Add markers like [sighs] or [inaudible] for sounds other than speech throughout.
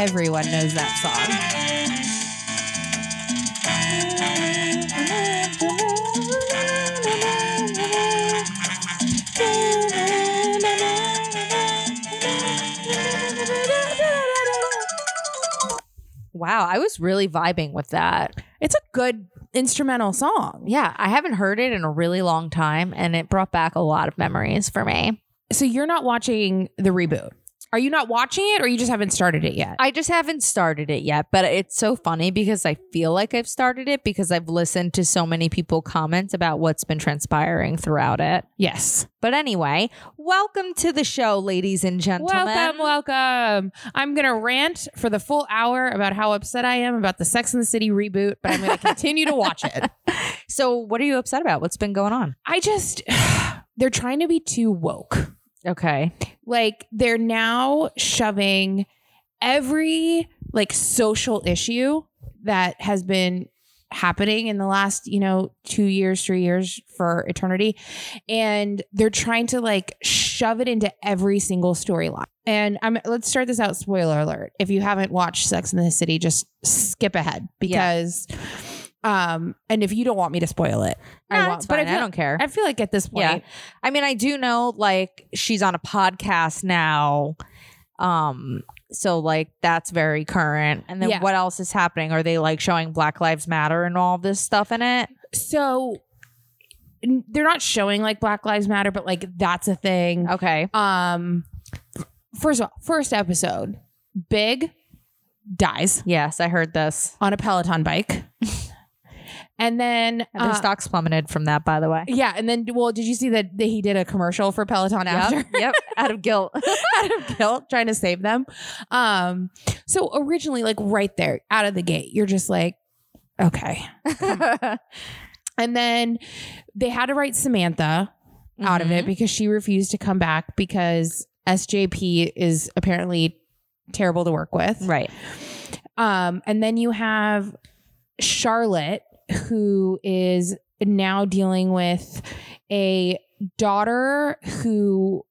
Everyone knows that song. Wow, I was really vibing with that. It's a good instrumental song. Yeah, I haven't heard it in a really long time, and it brought back a lot of memories for me. So you're not watching the reboot. Are you not watching it or you just haven't started it yet? I just haven't started it yet, but it's so funny because I feel like I've started it because I've listened to so many people comment about what's been transpiring throughout it. yes. But anyway, welcome to the show, ladies and gentlemen. Welcome, welcome. I'm going to rant for the full hour about how upset I am about the Sex and the City reboot, but I'm going [laughs] to continue to watch it. So, what are you upset about? What's been going on? I just, [sighs] they're trying to be too woke. Okay. Like they're now shoving every like social issue that has been happening in the last, you know, 2 years, 3 years for eternity and they're trying to like shove it into every single storyline. And I'm let's start this out spoiler alert. If you haven't watched Sex in the City just skip ahead because um and if you don't want me to spoil it, I won't. But I, fine. I don't care. I feel like at this point Yeah. I mean, I do know like she's on a podcast now. Um, so like that's very current. And then Yeah. what else is happening? Are they like showing Black Lives Matter and all this stuff in it? so they're not showing like black lives matter but like that's a thing Okay. um first of all first episode big dies Yes, I heard this. on a peloton bike [laughs] and then And their uh, stocks plummeted from that, by the way. yeah and then well did you see that, he did a commercial for peloton after Yep, [laughs] yep. Out of guilt. [laughs] out of guilt trying to save them um so originally like right there out of the gate you're just like okay [laughs] and then they had to write samantha out of it Mhm. because she refused to come back because SJP is apparently terrible to work with. Right. Um, and then you have Charlotte, who is now dealing with a daughter who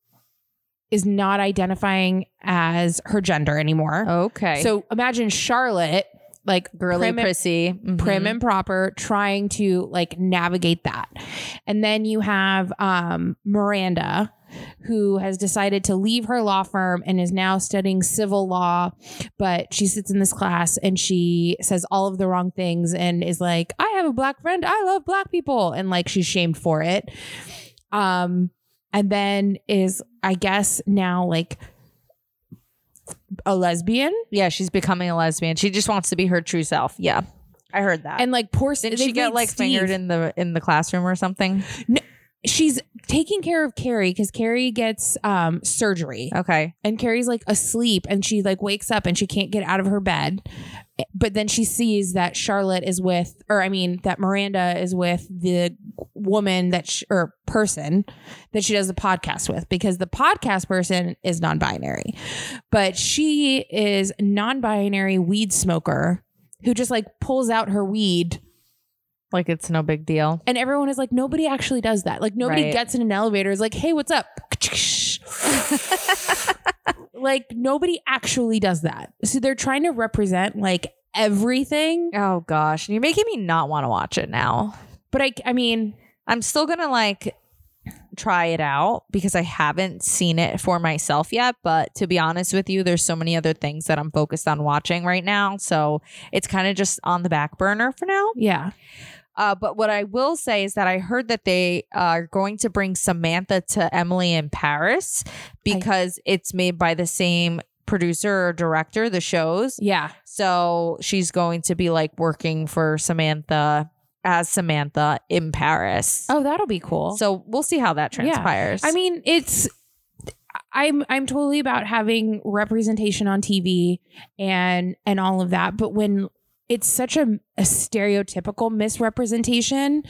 is not identifying as her gender anymore. Okay. So imagine Charlotte, like girly prim and- prissy. Mhm. prim and proper trying to like navigate that and then you have um miranda who has decided to leave her law firm and is now studying civil law but she sits in this class and she says all of the wrong things and is like i have a black friend i love black people and like she's shamed for it um and then is i guess now like a lesbian Yeah, she's becoming a lesbian. She just wants to be her true self. Yeah. I heard that. and like poor didn't she get like Steve- fingered in the in the classroom or something? She's taking care of Carrie because Carrie gets um surgery Okay. and Carrie's like asleep and she like wakes up and she can't get out of her bed. But then she sees that Charlotte is with, or I mean, that Miranda is with the woman that, sh- or person that she does the podcast with because the podcast person is non binary. But she is non binary weed smoker who just like pulls out her weed Like it's no big deal. and everyone is like, nobody actually does that. Like nobody Right. gets in an elevator is like, hey, what's up? [laughs] like nobody actually does that. So they're trying to represent like everything. Oh gosh, you're making me not want to watch it now. But I I mean, I'm still gonna like try it out because I haven't seen it for myself yet. But to be honest with you, there's so many other things that I'm focused on watching right now. So it's kind of just on the back burner for now. yeah. Uh, but what I will say is that I heard that they are going to bring Samantha to Emily in Paris because it's made by the same producer or director, the shows. Yeah. So she's going to be like working for Samantha as Samantha in Paris. Oh, that'll be cool. So we'll see how that Yeah. transpires. I mean, it's I'm I'm totally about having representation on TV and and all of that, but when it's such a, a stereotypical misrepresentation,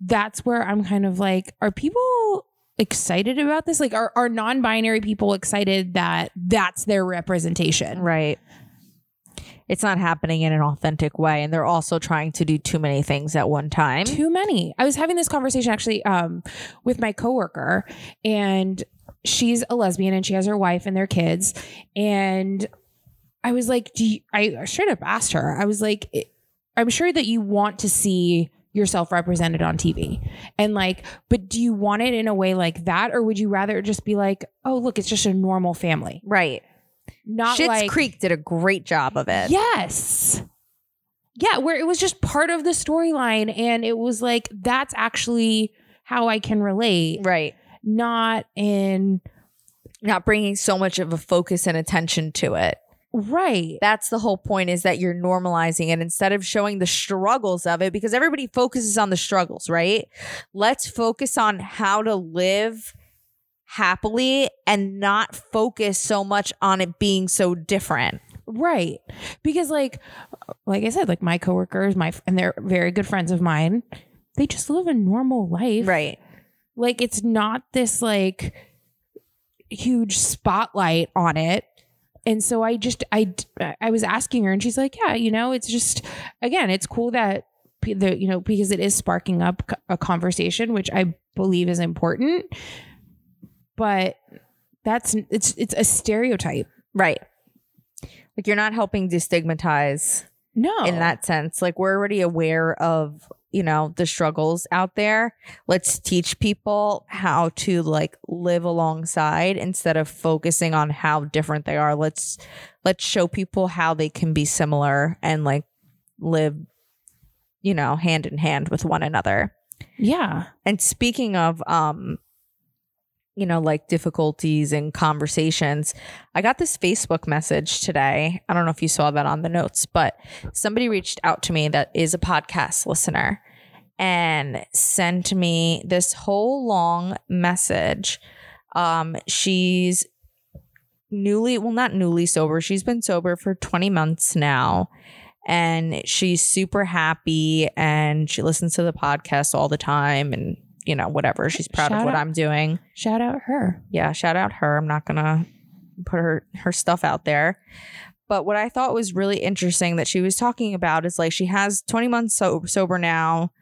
that's where I'm kind of like, are people excited about this? Like, are, are non binary people excited that that's their representation? Right. It's not happening in an authentic way. And they're also trying to do too many things at one time. Too many. I was having this conversation actually um, with my coworker, and she's a lesbian and she has her wife and their kids. And I was like, do you, I straight up asked her, I was like, I'm sure that you want to see yourself represented on TV. And like, but do you want it in a way like that? Or would you rather just be like, oh, look, it's just a normal family? Right. Not Schitt's like, Creek did a great job of it. Yes. Yeah, where it was just part of the storyline. And it was like, that's actually how I can relate, Right. not in, Not bringing so much of a focus and attention to it. Right. That's the whole point is that you're normalizing it instead of showing the struggles of it because everybody focuses on the struggles, right? Let's focus on how to live happily and not focus so much on it being so different. Right. Because like like I said, like my coworkers, my and they're very good friends of mine, they just live a normal life. Right. Like it's not this like huge spotlight on it. And so I just I I was asking her and she's like, "Yeah, you know, it's just again, it's cool that the you know because it is sparking up a conversation which I believe is important. But that's it's it's a stereotype. Right. Like you're not helping destigmatize No. in that sense. Like we're already aware of, you know, the struggles out there. Let's teach people how to like live alongside instead of focusing on how different they are. Let's let's show people how they can be similar and like live, you know, hand in hand with one another. Yeah. And speaking of um you know like difficulties and conversations. I got this facebook message today. I don't know if you saw that on the notes but somebody reached out to me that is a podcast listener and sent me this whole long message. Um she's newly well not newly sober. She's been sober for 20 months now and she's super happy and she listens to the podcast all the time and you know whatever. She's proud Shout of what out- i'm doing. Shout out her. yeah shout out her. I'm not gonna put her her stuff out there. But what i thought was really interesting that she was talking about is like she has 20 months so- sober now.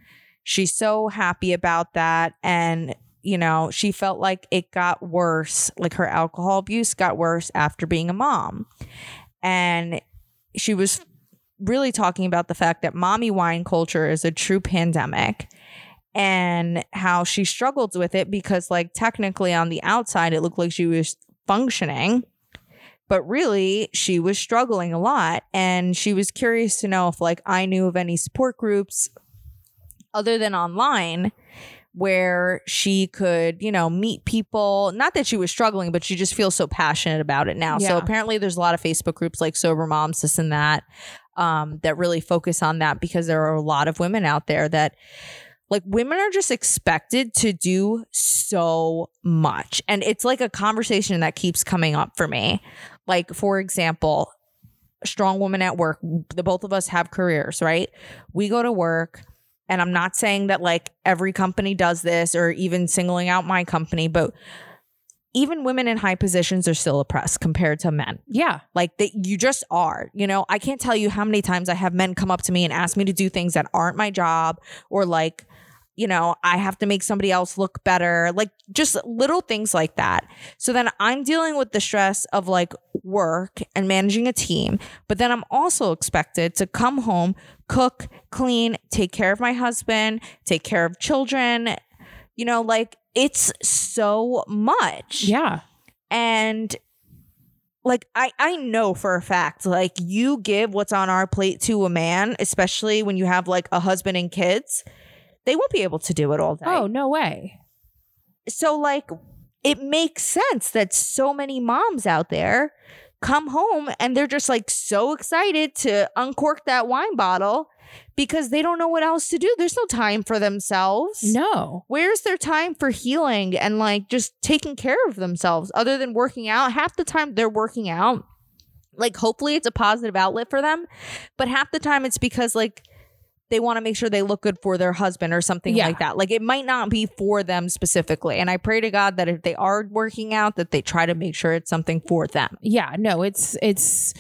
She's so happy about that. And you know she felt like it got worse like her alcohol abuse got worse after being a mom. And she was really talking about the fact that mommy wine culture is a true pandemic and how she struggled with it because like technically on the outside it looked like she was functioning but really she was struggling a lot and she was curious to know if like I knew of any support groups other than online where she could, you know, meet people. Not that she was struggling, but she just feels so passionate about it now. So apparently there's a lot of Facebook groups like Sober Moms, this and that, um, that really focus on that because there are a lot of women out there that like women are just expected to do so much. And it's like a conversation that keeps coming up for me. Like, for example, strong woman at work, the both of us have careers, right? We go to work, and I'm not saying that like every company does this or even singling out my company, but even women in high positions are still oppressed compared to men. Yeah. Like that you just are. You know, I can't tell you how many times I have men come up to me and ask me to do things that aren't my job or like you know, I have to make somebody else look better, like just little things like that. So then I'm dealing with the stress of like work and managing a team, but then I'm also expected to come home, cook, clean, take care of my husband, take care of children. You know, like it's so much Yeah. and like I I know for a fact like you give what's on our plate to a man, especially when you have like a husband and kids, they won't be able to do it all day. Oh, no way. So like it makes sense that so many moms out there come home and they're just like so excited to uncork that wine bottle because they don't know what else to do. There's no time for themselves No. where's their time for healing and like just taking care of themselves other than working out half the time they're working out like hopefully it's a positive outlet for them but half the time it's because like they want to make sure they look good for their husband or something Yeah. like that. Like it might not be for them specifically. And I pray to God that if they are working out, that they try to make sure it's something for them. yeah no it's it's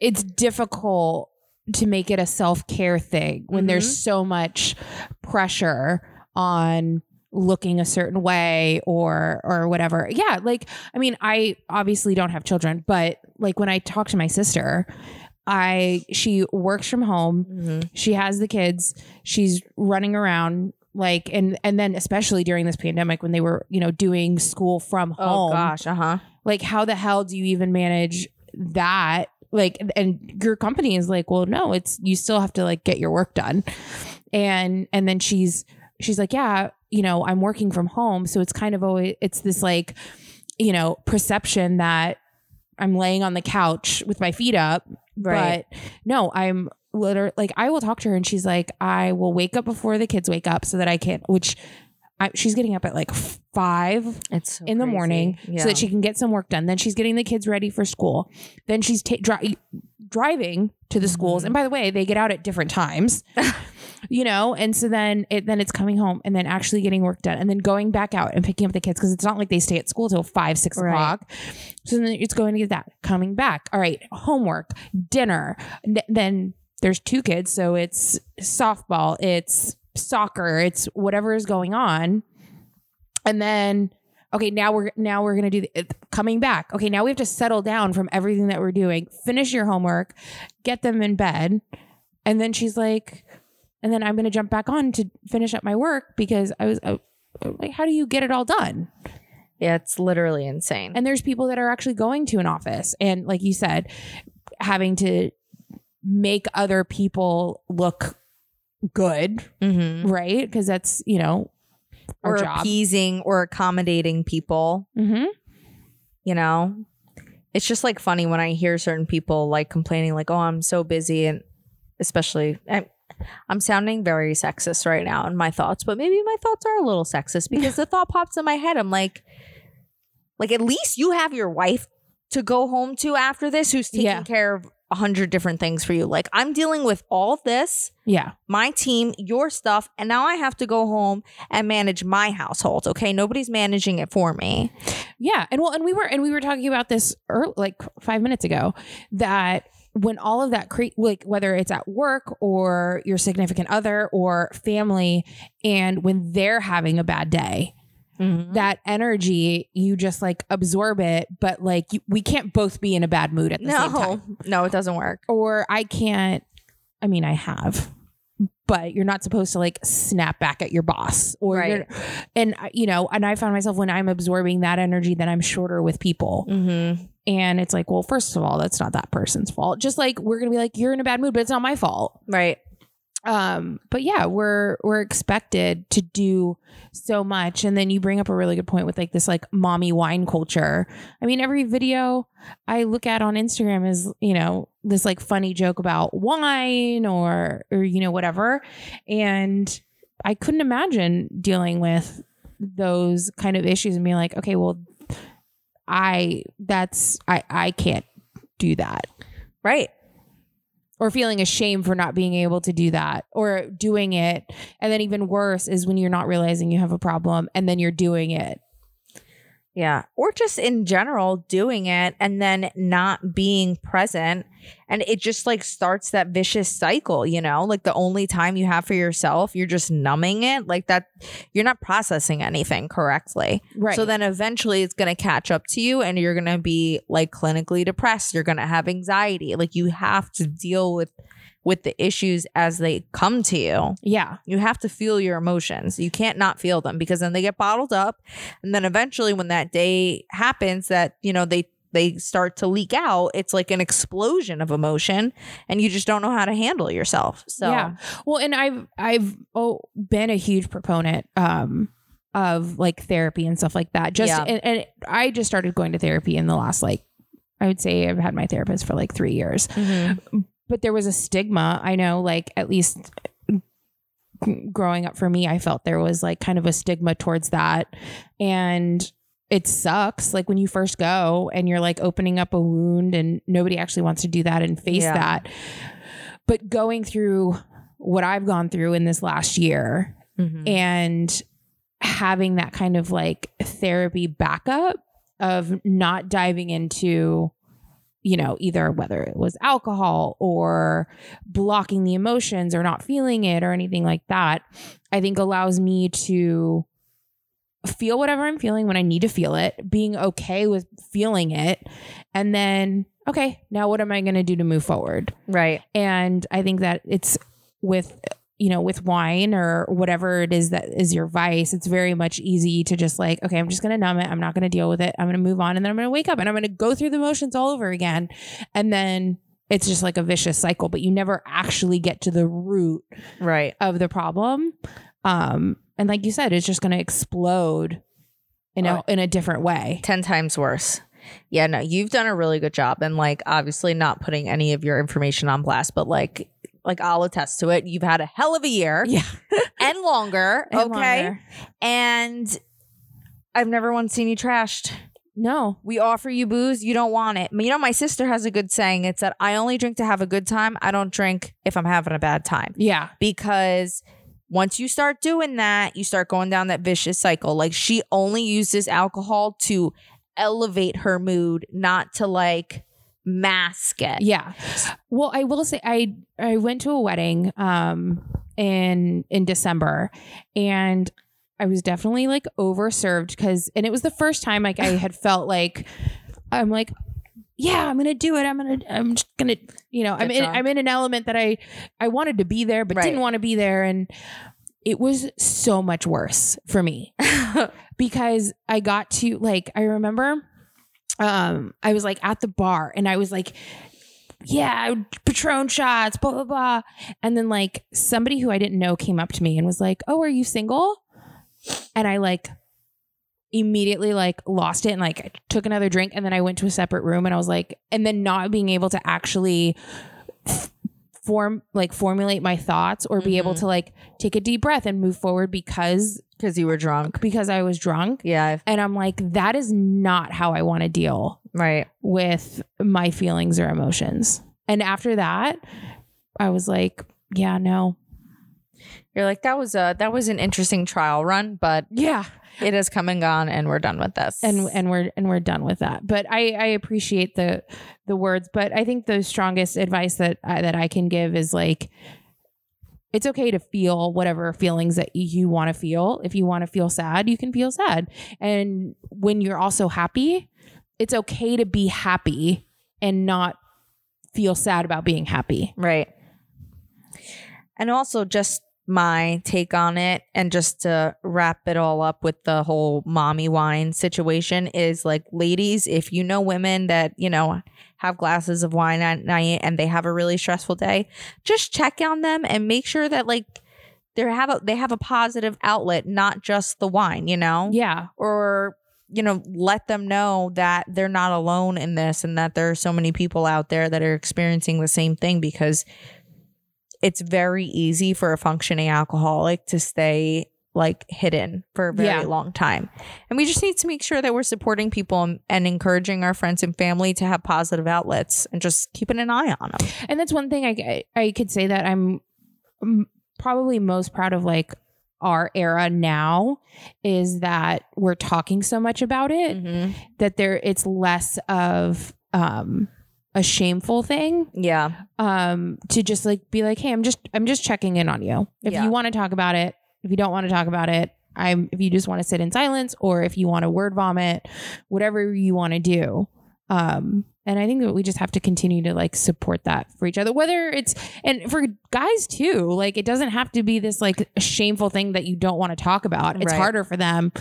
it's difficult to make it a self-care thing when there's mm-hmm. so much pressure on looking a certain way or or whatever yeah like i mean i obviously don't have children but like when i talk to my sister i she works from home. She has the kids. She's running around like and and then especially during this pandemic when they were you know doing school from home. Oh gosh, uh huh. like how the hell do you even manage that? Like and your company is like well no it's you still have to like get your work done. And and then she's she's like yeah you know i'm working from home. So it's kind of always it's this like you know perception that i'm laying on the couch with my feet up Right. but no i'm literally like i will talk to her and she's like i will wake up before the kids wake up so that i can which I, she's getting up at like five It's so in the crazy. morning Yeah. so that she can get some work done. Then she's getting the kids ready for school. Then she's ta- dri- driving to the schools. Mm-hmm. And by the way, they get out at different times. [laughs] you know, and so then it then it's coming home and then actually getting work done and then going back out and picking up the kids because it's not like they stay at school till five six Right. o'clock. So then it's going to get that coming back. All right, homework, dinner. N- then there's two kids, so it's softball, it's soccer, it's whatever is going on and then okay now we're now we're gonna do the, uh, coming back okay now we have to settle down from everything that we're doing finish your homework get them in bed and then she's like and then i'm gonna jump back on to finish up my work because i was uh, like how do you get it all done yeah, it's literally insane. and there's people that are actually going to an office and like you said having to make other people look good mm-hmm. right because that's you know Or job appeasing or accommodating people. mm-hmm. you know it's just like funny when i hear certain people like complaining like oh i'm so busy and especially I, i'm sounding very sexist right now in my thoughts but maybe my thoughts are a little sexist [laughs] because the thought pops in my head i'm like like at least you have your wife to go home to after this who's taking Yeah. care of a hundred different things for you like i'm dealing with all this yeah my team, your stuff, and now I have to go home and manage my household. Okay, nobody's managing it for me. Yeah, and well, and we were and we were talking about this early, like five minutes ago that when all of that cre- like whether it's at work or your significant other or family, and when they're having a bad day, mm-hmm. that energy you just like absorb it, but like you, we can't both be in a bad mood at the same time, No, no, it doesn't work. or I can't. I mean, I have. But you're not supposed to like snap back at your boss, or Right. and uh, you know, and I found myself when I'm absorbing that energy, that I'm shorter with people. Mm-hmm. And it's like, well, first of all, that's not that person's fault. Just like we're gonna be like, you're in a bad mood, but it's not my fault. Right. Um, but yeah, we're we're expected to do so much. And then you bring up a really good point with like this like mommy wine culture. I mean, every video I look at on Instagram is, you know, this like funny joke about wine or or you know, whatever. And I couldn't imagine dealing with those kind of issues and being like, okay, well, I that's I I can't do that. Right. Or feeling ashamed for not being able to do that or doing it. And then even worse is when you're not realizing you have a problem and then you're doing it. Yeah. Or just in general doing it and then not being present. And it just like starts that vicious cycle, you know? Like the only time you have for yourself, you're just numbing it. Like that, you're not processing anything correctly. Right. So then eventually it's going to catch up to you and you're going to be like clinically depressed. You're going to have anxiety. Like you have to deal with with the issues as they come to you. yeah. You have to feel your emotions. You can't not feel them because then they get bottled up and then eventually when that day happens that, you know, they they start to leak out, it's like an explosion of emotion and you just don't know how to handle yourself. So Yeah. Well, and I've I've oh, been a huge proponent um of like therapy and stuff like that. Just Yeah. and, and I just started going to therapy in the last like I would say I've had my therapist for like 3 years. Mhm. But there was a stigma, I know like at least growing up for me, I felt there was like kind of a stigma towards that and it sucks like when you first go and you're like opening up a wound and nobody actually wants to do that and face Yeah. that but going through what I've gone through in this last year Mhm. and having that kind of like therapy backup of not diving into you know either whether it was alcohol or blocking the emotions or not feeling it or anything like that i think allows me to feel whatever i'm feeling when i need to feel it being okay with feeling it and then okay now what am i going to do to move forward right. and i think that it's with you know with wine or whatever it is that is your vice it's very much easy to just like okay i'm just going to numb it i'm not going to deal with it i'm going to move on and then i'm going to wake up and i'm going to go through the motions all over again and then it's just like a vicious cycle but you never actually get to the root Right. of the problem um and like you said it's just going to explode in a Right. in a different way 10 times worse. Yeah, no, you've done a really good job and like obviously not putting any of your information on blast, but like like I'll attest to it. You've had a hell of a year [laughs] yeah and longer, [laughs] And okay? longer. And I've never once seen you trashed. no We offer you booze, you don't want it. You know, my sister has a good saying. It's that I only drink to have a good time. I don't drink if I'm having a bad time. yeah Because once you start doing that, you start going down that vicious cycle. Like she only uses alcohol to elevate her mood, not to like mask it. Yeah. Well, I will say I I went to a wedding um in in December and I was definitely like overserved cuz and it was the first time like I had felt like I'm like yeah, I'm gonna do it. I'm gonna. I'm just gonna. You know, I'm in. I'm in an element that I, I wanted to be there, but Right. didn't want to be there, and it was so much worse for me [laughs] because I got to like I remember um I was like at the bar and I was like yeah patron shots blah blah blah. And then like somebody who I didn't know came up to me and was like oh are you single? And I like immediately like lost it and like took another drink and then I went to a separate room and I was like and then not being able to actually form like formulate my thoughts or be able Mhm. to like take a deep breath and move forward because Because you were drunk. because I was drunk Yeah. And I'm like that is not how I want to deal Right. with my feelings or emotions. And after that, I was like, yeah, no. You're like, that was a that was an interesting trial run, but Yeah. It has come and gone and we're done with this. And and we're and we're done with that. But I I appreciate the the words, but I think the strongest advice that I, that I can give is like it's okay to feel whatever feelings that you want to feel. If you want to feel sad, you can feel sad. And when you're also happy, it's okay to be happy and not feel sad about being happy. Right. And also just my take on it and just to wrap it all up with the whole mommy wine situation is like ladies, if you know women that, you know, have glasses of wine at night and they have a really stressful day, just check on them and make sure that like they have a they have a positive outlet, not just the wine, you know? Yeah. or you know let them know that they're not alone in this and that there are so many people out there that are experiencing the same thing because it's very easy for a functioning alcoholic to stay like hidden for a very Yeah. long time. And we just need to make sure that we're supporting people and, and encouraging our friends and family to have positive outlets and just keeping an eye on them And that's one thing I I could say that I'm probably most proud of like our era now is that we're talking so much about it that there it's less of um a shameful thing yeah um to just like be like hey I'm just I'm just checking in on you. If Yeah. you want to talk about it, if you don't want to talk about it, I'm if you just want to sit in silence or if you want to word vomit, whatever you want to do. Um and I think that we just have to continue to like support that for each other whether it's and for guys too like it doesn't have to be this like shameful thing that you don't want to talk about. It's Right. harder for them.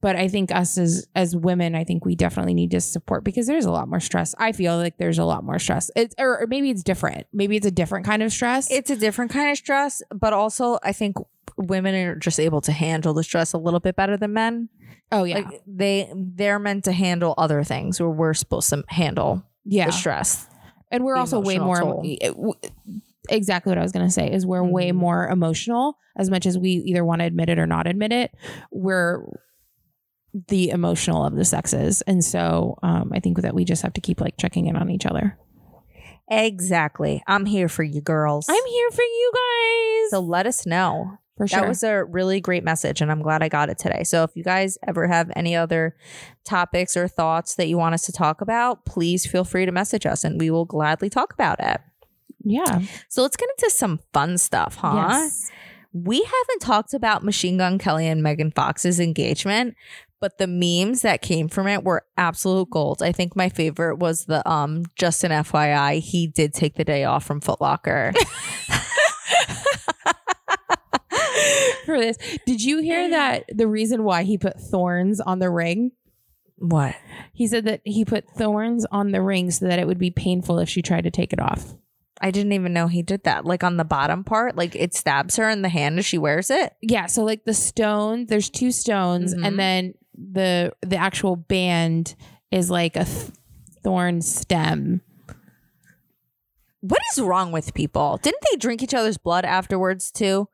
But I think us as as women I think we definitely need to support because there's a lot more stress. I feel like there's a lot more stress. It's or, or maybe it's different. Maybe it's a different kind of stress. It's a different kind of stress but also i think women are just able to handle the stress a little bit better than men oh yeah like they they're meant to handle other things where we're supposed to handle yeah the stress and we're also way more toll. exactly what I was going to say is we're way Mhm. more emotional as much as we either want to admit it or not admit it we're the emotional of the sexes and so um, I think that we just have to keep like checking in on each other Exactly. I'm here for you girls. I'm here for you guys. so let us know. For sure. That was a really great message, and I'm glad I got it today. So, if you guys ever have any other topics or thoughts that you want us to talk about, please feel free to message us and we will gladly talk about it. yeah. So, let's get into some fun stuff, huh? Yes. We haven't talked about Machine Gun Kelly and Megan Fox's engagement, but the memes that came from it were absolute gold. I think my favorite was the um just an FYI, he did take the day off from Foot [laughs] [laughs] This. Did you hear that the reason why he put thorns on the ring? what? He said that he put thorns on the ring so that it would be painful if she tried to take it off. I didn't even know he did that. Like on the bottom part, like it stabs her in the hand as she wears it. Yeah, so like the stone, there's two stones, Mhm. and then the the actual band is like a th- thorn stem. What is wrong with people? Didn't they drink each other's blood afterwards too?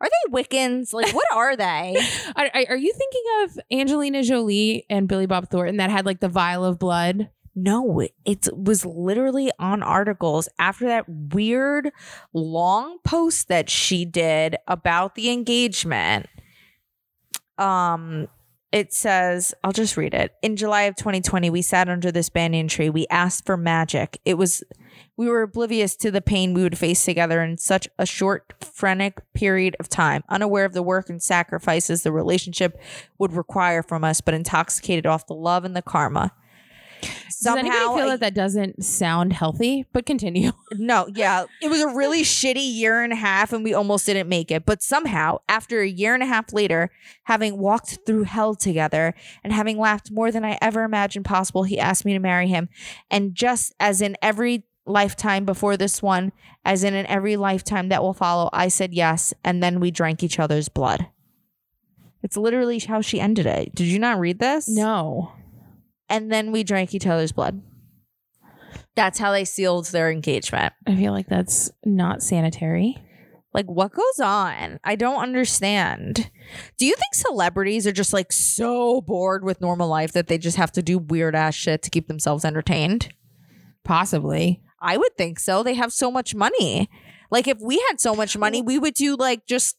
Are they Wiccans? Like, what are they? [laughs] Are, are- you thinking of Angelina Jolie and Billy Bob Thornton that had like the vial of blood? No, it was literally on articles after that weird long post that she did about the engagement. Um, it says, I'll just read it. In July of 2020, we sat under this banyan tree. We asked for magic. It was, we were oblivious to the pain we would face together in such a short, frantic period of time, unaware of the work and sacrifices the relationship would require from us, but intoxicated off the love and the karma. Does anybody feel that that doesn't sound healthy? But continue. [laughs] No, yeah. It was a really shitty year and a half and we almost didn't make it. But somehow, after a year and a half later, having walked through hell together and having laughed more than I ever imagined possible, he asked me to marry him. And just as in every lifetime before this one, as in in every lifetime that will follow, I said yes. And then we drank each other's blood. It's literally how she ended it. Did you not read this? No. And then we drank each other's blood. That's how they sealed their engagement. I feel like that's not sanitary. Like, what goes on? I don't understand. Do you think celebrities are just like so bored with normal life that they just have to do weird ass shit to keep themselves entertained? Possibly. I would think so. They have so much money. Like, if we had so much money, we would do like just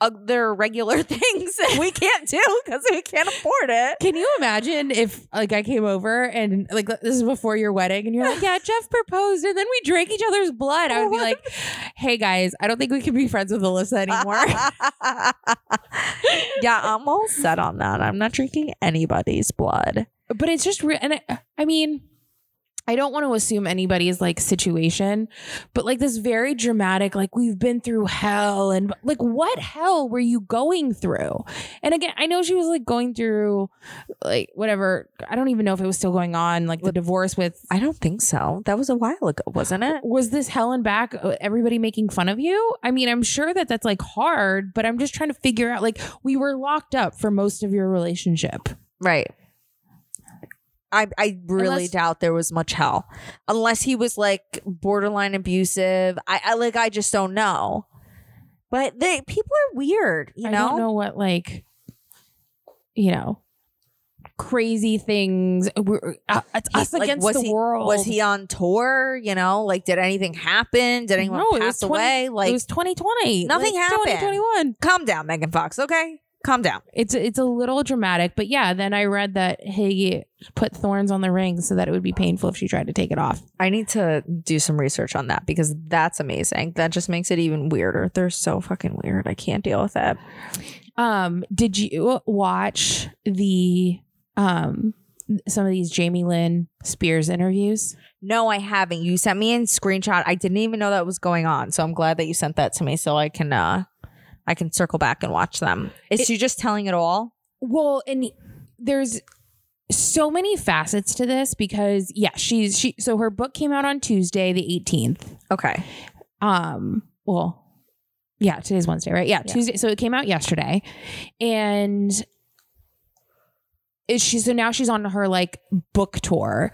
other regular [laughs] things that we can't do because we can't afford it. Can you imagine if like I came over and like this is before your wedding and you're like, yeah, Jeff proposed and then we drank each other's blood. I would be like, hey guys, I don't think we can be friends with Alyssa anymore. [laughs] [laughs] yeah, I'm all set on that. I'm not drinking anybody's blood. but it's just real. And I, I mean, I don't want to assume anybody's like situation, but like this very dramatic, like we've been through hell and like what hell were you going through? And again, I know she was like going through like whatever. I don't even know if it was still going on, like the divorce with. I don't think so. That was a while ago, wasn't it? Was this hell and back? uh, Everybody making fun of you? I mean, I'm sure that that's like hard, but I'm just trying to figure out. Like, we were locked up for most of your relationship. Right. I, I really Unless- doubt there was much hell unless he was like borderline abusive. I, I like I just don't know. But they people are weird, you I know. don't know what like you know crazy things we're, uh, it's He- us like, against was the he, world Was he on tour? You know, like did anything happen? Did anyone No, pass 20 away? Like it was 2020 Nothing Like, happened. 2021 calm down, Megan Fox, okay? Calm down. it's it's a little dramatic but yeah then i read that he put thorns on the ring so that it would be painful if she tried to take it off I need to do some research on that because that's amazing. That just makes it even weirder. They're so fucking weird. I can't deal with it. um did you watch the um some of these jamie lynn spears interviews No, I haven't. You sent me a screenshot. I didn't even know that was going on. So I'm glad that you sent that to me so I can uh I can circle back and watch them. Is It- she just telling it all? Well, and there's so many facets to this because yeah, she's she so her book came out on Tuesday the 18th. Okay. Um, well, yeah, today's Wednesday, right? Yeah, Yeah. Tuesday. So it came out yesterday. And is she so now she's on her like book tour.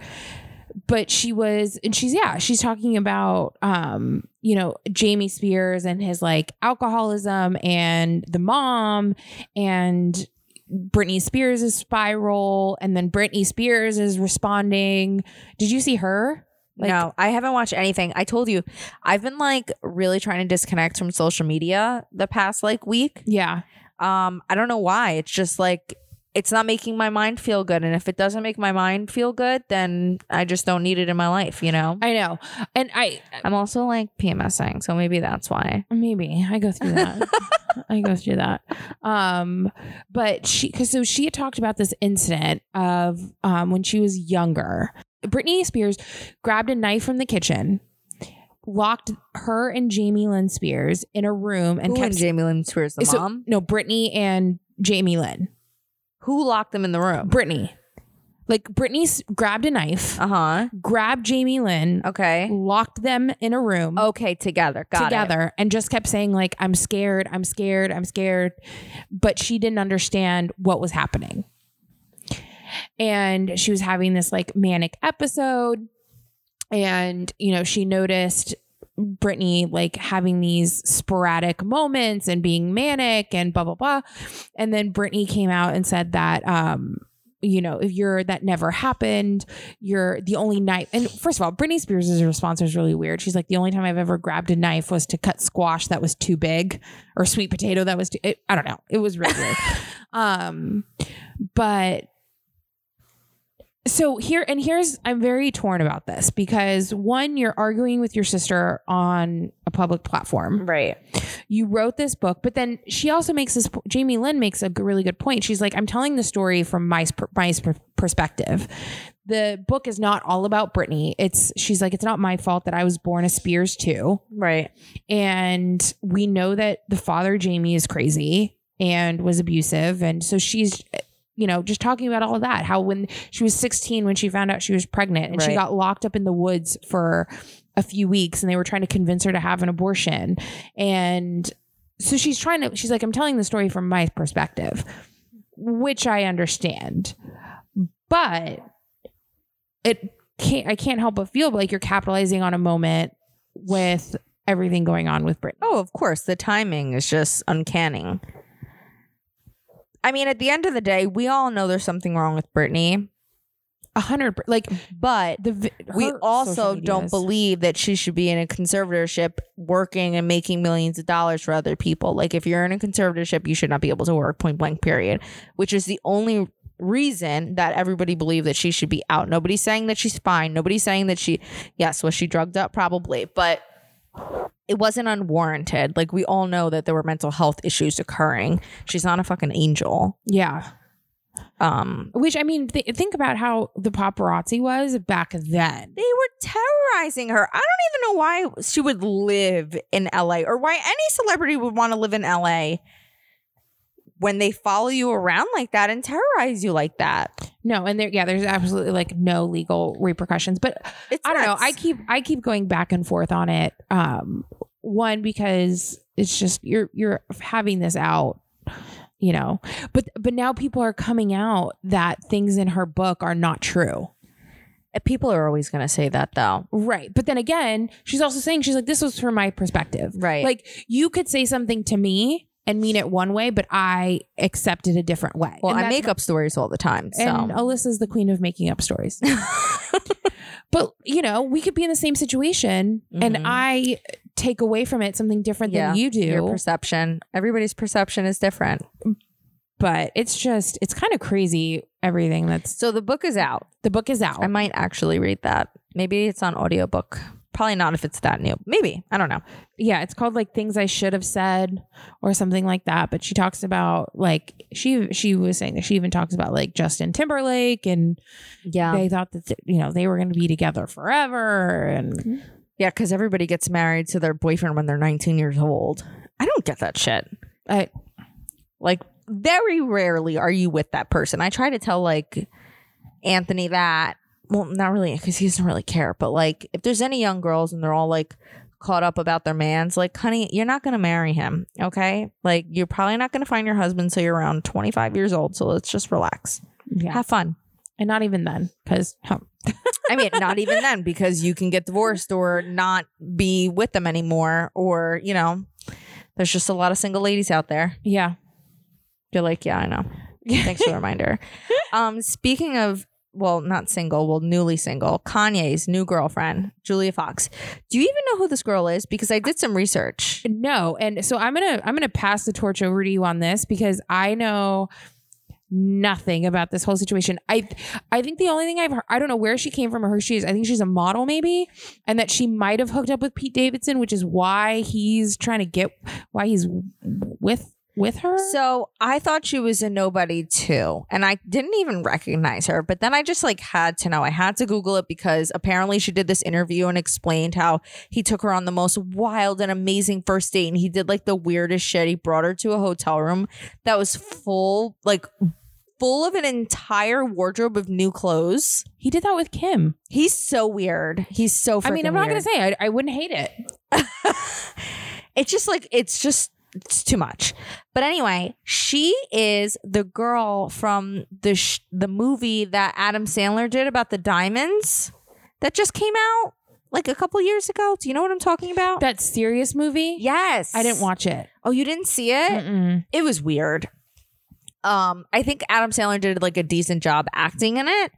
But she was and she's yeah, she's talking about um, you know, Jamie Spears and his like alcoholism and the mom and Britney Spears' spiral and then Britney Spears is responding. Did you see her? Like- no, I haven't watched anything. I told you, I've been like really trying to disconnect from social media the past like week. Yeah. Um, I don't know why. It's just like it's not making my mind feel good. And if it doesn't make my mind feel good, then I just don't need it in my life, you know? I know. And I I'm also like PMSing, so maybe that's why. maybe I go through that. [laughs] I go through that. Um, but she cause so she had talked about this incident of um when she was younger. Britney Spears grabbed a knife from the kitchen, locked her and Jamie Lynn Spears in a room and Who kept and Jamie Lynn Spears, the so- mom? No, Britney and Jamie Lynn. Who locked them in the room? Britney. Like Britney s- grabbed a knife, Uh huh. grabbed Jamie Lynn, Okay. locked them in a room Okay, together. Got it. together, and just kept saying like, "I'm scared, I'm scared, I'm scared," but she didn't understand what was happening, and she was having this like manic episode, and you know she noticed Britney like having these sporadic moments and being manic and blah blah blah. And then Britney came out and said that um you know, if you're that never happened, you're the only knife. And first of all, Britney Spears' response was really weird. She's like, the only time I've ever grabbed a knife was to cut squash that was too big or sweet potato that was too, it, I don't know. It was really weird. [laughs] um, but so here and here's I'm very torn about this because one, you're arguing with your sister on a public platform. Right. You wrote this book, but then she also makes this. Jamie Lynn makes a really good point. She's like, I'm telling the story from my my perspective. The book is not all about Britney. It's she's like, it's not my fault that I was born a Spears too, Right. and we know that the father Jamie is crazy and was abusive, and so she's. You know, just talking about all of that. How when she was 16, when she found out she was pregnant, and she got locked up in the woods for a few weeks, and they were trying to convince her to have an abortion. And so she's trying to, she's like, I'm telling the story from my perspective, which I understand. But it can't, I can't help but feel like you're capitalizing on a moment with everything going on with Britney. Oh, of course. The timing is just uncanny. I mean, at the end of the day, we all know there's something wrong with Britney, A hundred, like but the, we also don't believe that she should be in a conservatorship working and making millions of dollars for other people. Like, if you're in a conservatorship, you should not be able to work point blank, period, which is the only reason that everybody believed that she should be out. Nobody's saying that she's fine. Nobody's saying that she, yes, was she drugged up? Probably, but it wasn't unwarranted. Like, we all know that there were mental health issues occurring. She's not a fucking angel. Yeah. Um, Which I mean, th- think about how the paparazzi was back then. They were terrorizing her. I don't even know why she would live in LA or why any celebrity would want to live in LA when they follow you around like that and terrorize you like that. No, and there, yeah, there's absolutely like no legal repercussions. But It's I don't know. I keep I keep going back and forth on it. Um, one because it's just you're you're having this out, you know. But but now people are coming out that things in her book are not true. Uh, People are always going to say that though. Right. But then again, she's also saying she's like this was from my perspective. Right. Like you could say something to me and mean it one way, but I accept it a different way. Well, And I make up stories all the time. So And Alyssa's the queen of making up stories. [laughs] but, you know, we could be in the same situation and Mhm. I take away from it something different Yeah, than you do. your perception, everybody's perception is different. but it's just, it's kind of crazy everything that's, So the book is out. the book is out. I might actually read that. Maybe it's on audiobook. Probably not if it's that new. Maybe. I don't know. yeah, it's called like things I should have said or something like that. But she talks about like, she, she was saying that she even talks about like Justin Timberlake and Yeah. they thought that, you know, they were going to be together forever. And Yeah, because everybody gets married to their boyfriend when they're 19 years old. I don't get that shit. I, Like, very rarely are you with that person. I try to tell, like, Anthony that. Well, not really, because he doesn't really care. But, like, if there's any young girls and they're all, like, caught up about their mans, like, honey, you're not going to marry him. Okay. Like, you're probably not going to find your husband until you're around 25 years old. So let's just relax. yeah. Have fun. and not even then because I mean, not even then, because you can get divorced or not be with them anymore, or you know, there's just a lot of single ladies out there. yeah You're like, yeah, I know. Thanks for the [laughs] reminder. Um, speaking of well, not single, well, newly single, Kanye's new girlfriend, Julia Fox. Do you even know who this girl is? Because I did some research. No, and so I'm gonna I'm gonna pass the torch over to you on this because I know nothing about this whole situation. I I think the only thing I've heard, I don't know where she came from or who she is. I think she's a model maybe, and that she might have hooked up with Pete Davidson, which is why he's trying to get why he's with with her. So I thought she was a nobody too. And I didn't even recognize her. But then I just like had to know. I had to Google it because apparently she did this interview and explained how he took her on the most wild and amazing first date. And he did like the weirdest shit. He brought her to a hotel room that was full, like full of an entire wardrobe of new clothes. he did that with Kim. He's so weird. He's so I mean, I'm not gonna say I, I wouldn't hate it. [laughs] it's just like it's just it's too much. But anyway, she is the girl from the sh- the movie that Adam Sandler did about the diamonds that just came out like a couple years ago. Do you know what I'm talking about? That serious movie. yes. I didn't watch it. Oh, you didn't see it? Mm-mm. It was weird. Um, I think Adam Sandler did like a decent job acting in it,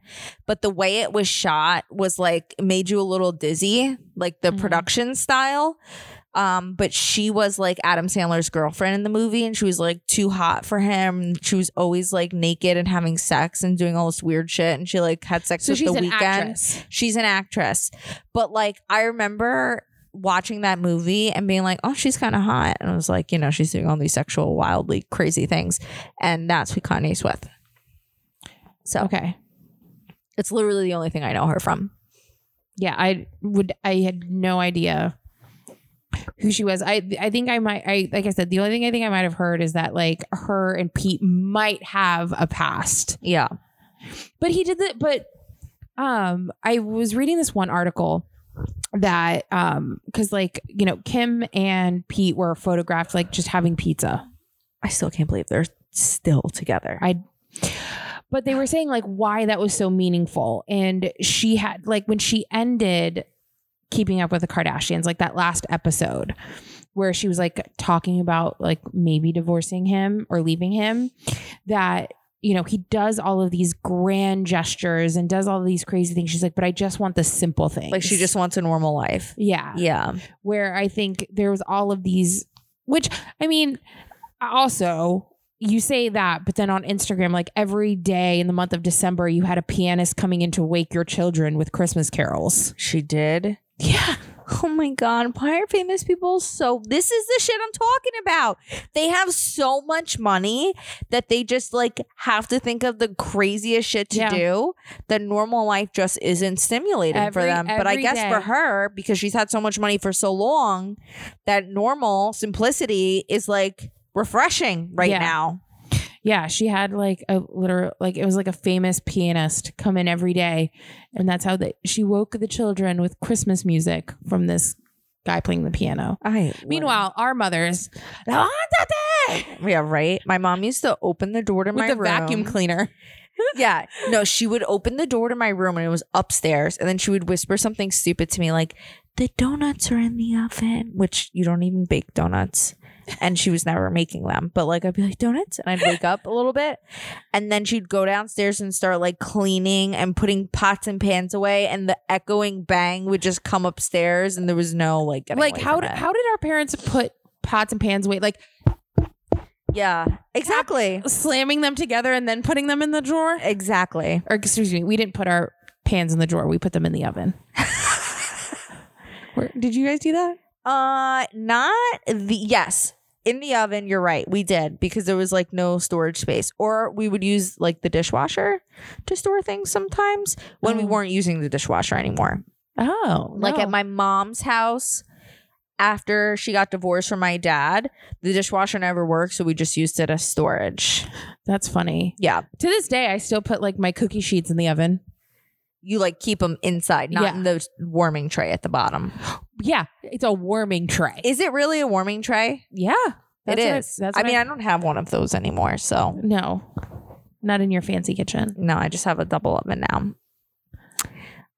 but the way it was shot was like made you a little dizzy, like the Mhm. production style. Um, but she was like Adam Sandler's girlfriend in the movie, and she was like too hot for him. She was always like naked and having sex and doing all this weird shit, and she like had sex So with she's the an weekend. actress. She's an actress, but like I remember watching that movie and being like, oh, she's kind of hot. And I was like, you know, she's doing all these sexual, wildly crazy things. And that's who Kanye's with. So Okay. it's literally the only thing I know her from. Yeah, I would. I had no idea who she was. I I think I might. I like I said, the only thing I think I might have heard is that like her and Pete might have a past, Yeah. but he did that But um, I was reading this one article that um, because like you know Kim and Pete were photographed like just having pizza. I still can't believe they're still together. I but they were saying like why that was so meaningful and she had like when she ended keeping up with the Kardashians like that last episode where she was like talking about like maybe divorcing him or leaving him that you know he does all of these grand gestures and does all of these crazy things she's like but I just want the simple things like she just wants a normal life. yeah Yeah. where I think there was all of these, which I mean, also you say that, but then on Instagram, like every day in the month of December, you had a pianist coming in to wake your children with Christmas carols. She did. Yeah. Oh my god, why are famous people so this is the shit I'm talking about. They have so much money that they just like have to think of the craziest shit to Yeah. do. The normal life just isn't stimulating for Every- them. But I every guess for day. her, because she's had so much money for so long, that normal simplicity is like refreshing right Yeah. now. Yeah. She had like a literal, like it was like a famous pianist come in every day. And that's how they, she woke the children with Christmas music from this guy playing the piano. I Meanwhile, our mothers, ah, yeah, right. My mom used to open the door to with my the room. vacuum cleaner. [laughs] yeah. No, she would open the door to my room and it was upstairs. And then she would whisper something stupid to me like, the donuts are in the oven, which you don't even bake donuts. And she was never making them. But like, I'd be like, donuts? And I'd wake up a little bit. And then she'd go downstairs and start like cleaning and putting pots and pans away. And the echoing bang would just come upstairs. And there was no like, like how did, how did our parents put pots and pans away? Like yeah, exactly. slamming them together and then putting them in the drawer? Exactly. Or excuse me, we didn't put our pans in the drawer. We put them in the oven. [laughs] Where, did you guys do that? Uh, not the yes. In the oven, you're right. We did because there was like no storage space. Or we would use like the dishwasher to store things sometimes when we Oh. weren't using the dishwasher anymore. Oh, Like at my mom's house after she got divorced from my dad, the dishwasher never worked, so we just used it as storage. That's funny. Yeah. To this day, I still put like my cookie sheets in the oven. You like keep them inside, not Yeah. in the warming tray at the bottom. Yeah, it's a warming tray. Is it really a warming tray? yeah, it is. that's I mean, I don't have one of those anymore, so no, not in your fancy kitchen. No, I just have a double oven now.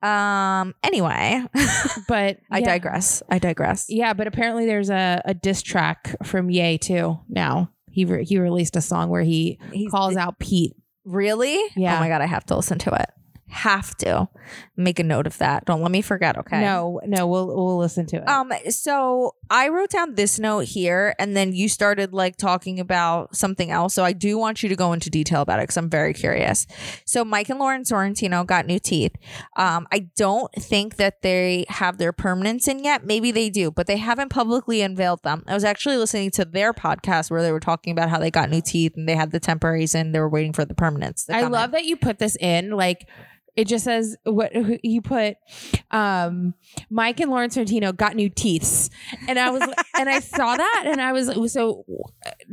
Um. Anyway, [laughs] But I yeah. digress. I digress. Yeah, but apparently there's a, a diss track from Ye too. Now he re- he released a song where he He's- calls out Pete. Really? Yeah. Oh my god, I have to listen to it. Have to make a note of that. Don't let me forget. Okay. No, no, we'll we'll listen to it. Um, so I wrote down this note here, and then you started like talking about something else. So I do want you to go into detail about it because I'm very curious. So Mike and Lauren Sorrentino got new teeth. Um, I don't think that they have their permanents in yet. Maybe they do, but they haven't publicly unveiled them. I was actually listening to their podcast where they were talking about how they got new teeth and they had the temporaries and they were waiting for the permanents. to I love in. that you put this in. Like it just says what you put. Um, Mike and Lauren Sorrentino got new teeth, and I was [laughs] and I saw that, and I was so.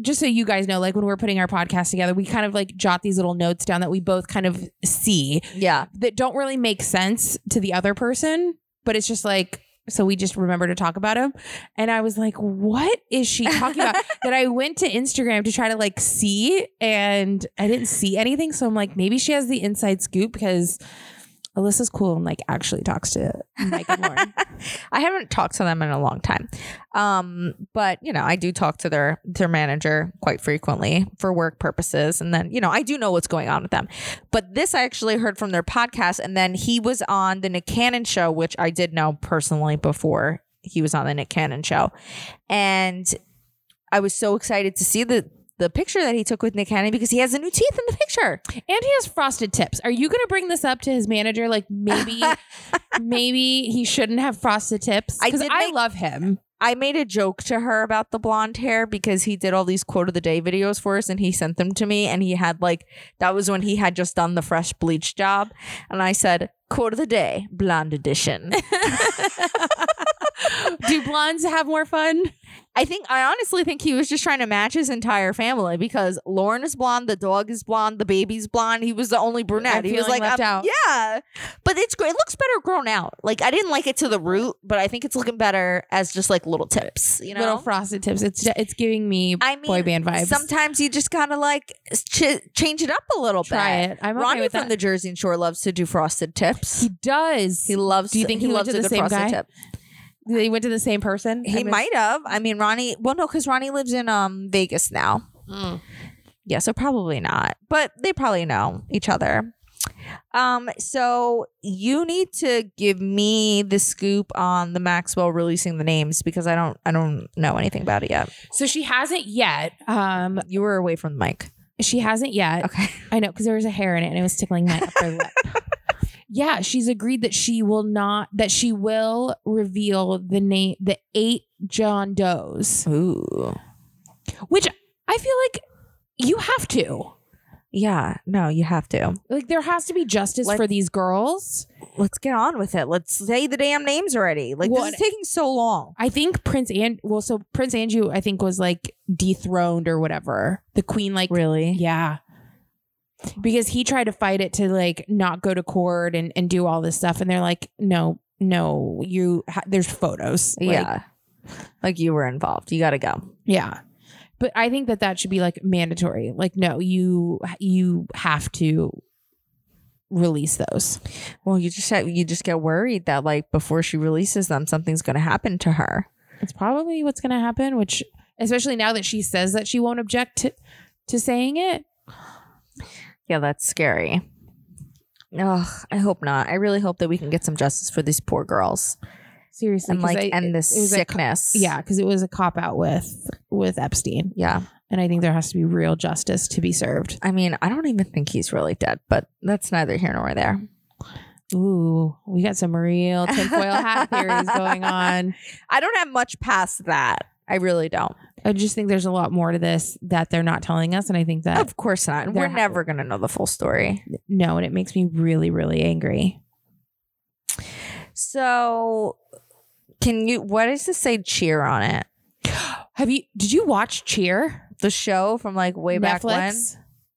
Just so you guys know, like when we're putting our podcast together, we kind of like jot these little notes down that we both kind of see Yeah. that don't really make sense to the other person, but it's just like. So we just remember to talk about him. And I was like, what is she talking about? [laughs] that I went to Instagram to try to like see and I didn't see anything. So I'm like, maybe she has the inside scoop because Alyssa's cool and like actually talks to Mike and Lauren. [laughs] I haven't talked to them in a long time. Um, but you know, I do talk to their their manager quite frequently for work purposes. And then, you know, I do know what's going on with them. But this I actually heard from their podcast, and then he was on the Nick Cannon show, which I did know personally before he was on the Nick Cannon show. And I was so excited to see the the picture that he took with Nick Cannon because he has a new teeth in the picture. and he has frosted tips. Are you going to bring this up to his manager? Like maybe, [laughs] maybe he shouldn't have frosted tips I because did I make- love him. I made a joke to her about the blonde hair because he did all these quote of the day videos for us and he sent them to me and he had like that was when he had just done the fresh bleach job and I said quote of the day blonde edition. [laughs] Do blondes have more fun? I think I honestly think he was just trying to match his entire family because Lauren is blonde, the dog is blonde, the baby's blonde. He was the only brunette. I'm he was like left um, out. Yeah, but it's great. It looks better grown out. Like I didn't like it to the root, but I think it's looking better as just like little tips. You know, Little frosted tips. It's it's giving me I mean, boy band vibes. Sometimes you just gotta like ch- change it up a little Try bit. it. I'm okay Ronnie with from that. the Jersey Shore loves to do frosted tips. he does. He, loves. Do you think he went loves to the same frosted guy? tip. They went to the same person. He might have. I mean, Ronnie. Well, no, because Ronnie lives in um Vegas now. Mm. Yeah, so probably not. But they probably know each other. Um, so you need to give me the scoop on the Maxwell releasing the names because I don't I don't know anything about it yet. So she hasn't yet. Um, You were away from the mic. she hasn't yet. Okay. I know because there was a hair in it and it was tickling my upper lip. [laughs] Yeah, she's agreed that she will not that she will reveal the name the eight John Does, Ooh. which I feel like you have to. Yeah, no, you have to. Like there has to be justice Like- for these girls. Let's get on with it. Let's say the damn names already. Like Well, this is taking so long. I think Prince and well, so Prince Andrew, I think was like dethroned or whatever. The Queen, like Really? Yeah. Because he tried to fight it to like not go to court and, and do all this stuff. And they're like, no, no, you, ha- there's photos. Like, yeah. Like you were involved. You got to go. Yeah. But I think that that should be like mandatory. Like, no, you, you have to release those. Well, you just have, you just get worried that like before she releases them, something's going to happen to her. It's probably what's going to happen, which, especially now that she says that she won't object to, to saying it. Yeah, that's scary. Ugh, I hope not. I really hope that we can get some justice for these poor girls Seriously. and like I- end this it was a co- sickness. yeah. Cause it was a cop out with, with Epstein. Yeah. And I think there has to be real justice to be served. I mean, I don't even think he's really dead, but that's neither here nor there. Ooh, we got some real tinfoil hat theories going [laughs] on. I don't have much past that. I really don't. I just think there's a lot more to this that they're not telling us. And I think that Of course not. We're ha- never going to know the full story. no, and it makes me really, really angry. So, can you, what does this say cheer on it? [gasps] Have you, did you watch Cheer? The show from like way back when?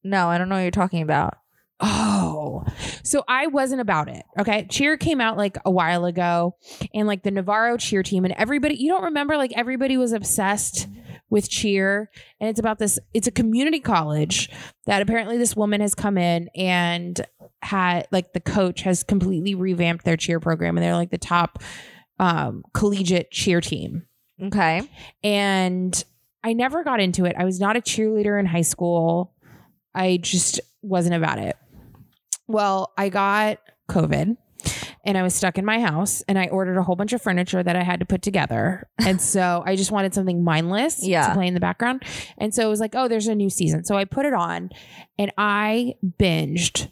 No, I don't know what you're talking about. Oh, so I wasn't about it. Okay. Cheer came out like a while ago and like the Navarro cheer team and everybody, you don't remember like everybody was obsessed with cheer. And it's about this, it's a community college that apparently this woman has come in and had like the coach has completely revamped their cheer program and they're like the top um, collegiate cheer team. Okay. And I never got into it. I was not a cheerleader in high school. I just wasn't about it. Well, I got COVID and I was stuck in my house and I ordered a whole bunch of furniture that I had to put together. And [laughs] so I just wanted something mindless Yeah. to play in the background. And so it was like, oh, there's a new season. So I put it on and I binged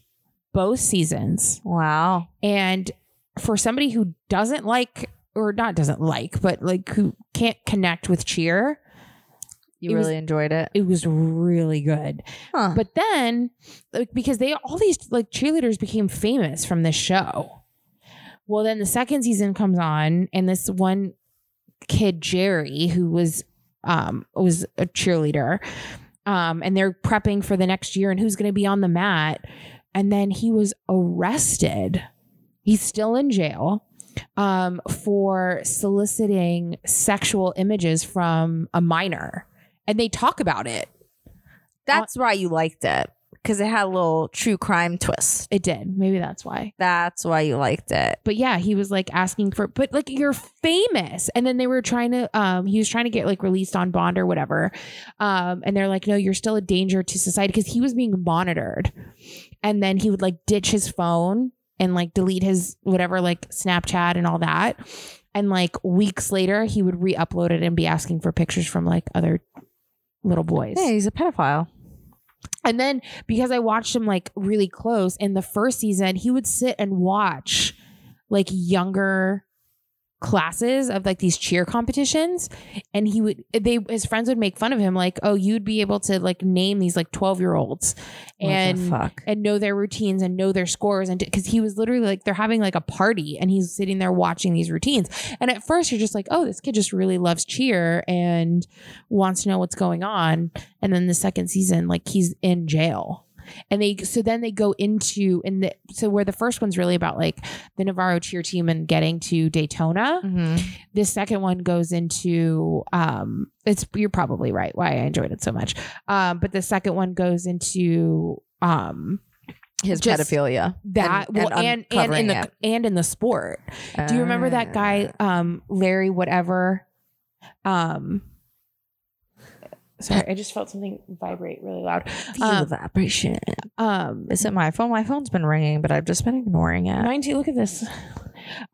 both seasons. Wow. And for somebody who doesn't like, or not doesn't like, but like who can't connect with cheer, You It was- really enjoyed it. it was really good. Huh. But then, like, because they all these like cheerleaders became famous from this show. Well, then the second season comes on, and this one kid Jerry, who was um was a cheerleader, um, and they're prepping for the next year and who's going to be on the mat, and then he was arrested. He's still in jail um, for soliciting sexual images from a minor, and they talk about it. That's why you liked it because it had a little true crime twist. It did. Maybe that's why. That's why you liked it. But yeah, he was like asking for but like you're famous. And then they were trying to um he was trying to get like released on bond or whatever. Um and they're like no, you're still a danger to society because he was being monitored. And then he would like ditch his phone and like delete his whatever like Snapchat and all that. And like weeks later, he would re-upload it and be asking for pictures from like other little boys. Yeah, he's a pedophile. And then because I watched him like really close in the first season, he would sit and watch like younger classes of like these cheer competitions and he would they his friends would make fun of him like oh you'd be able to like name these like 12 year olds and fuck? and know their routines and know their scores and because he was literally like they're having like a party and he's sitting there watching these routines. And at first you're just like oh this kid just really loves cheer and wants to know what's going on. And then the second season like he's in jail and they so then they go into and the so where the first one's really about like the Navarro cheer team and getting to Daytona Mhm. this second one goes into um it's you're probably right why I enjoyed it so much um but the second one goes into um His Just pedophilia. that well and and, in the uncovering and in the sport it. do you remember that guy Ah. um Larry whatever um sorry [laughs] I just felt something vibrate really loud Feel um, the vibration. um Is it my phone? My phone's been ringing, but I've just been ignoring it. Mine too. Look at this.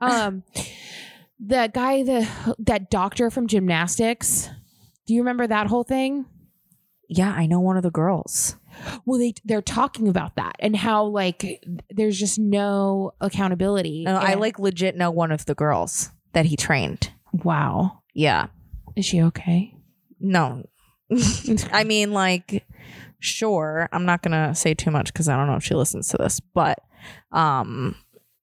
Um, the guy, the that doctor from gymnastics. Do you remember that whole thing? Yeah, I know one of the girls. Well, they they're talking about that and how like there's just no accountability. No, I like legit know one of the girls that he trained. Wow, Yeah. is she okay? No. [laughs] I mean, like, sure. I'm not gonna say too much because I don't know if she listens to this, but um,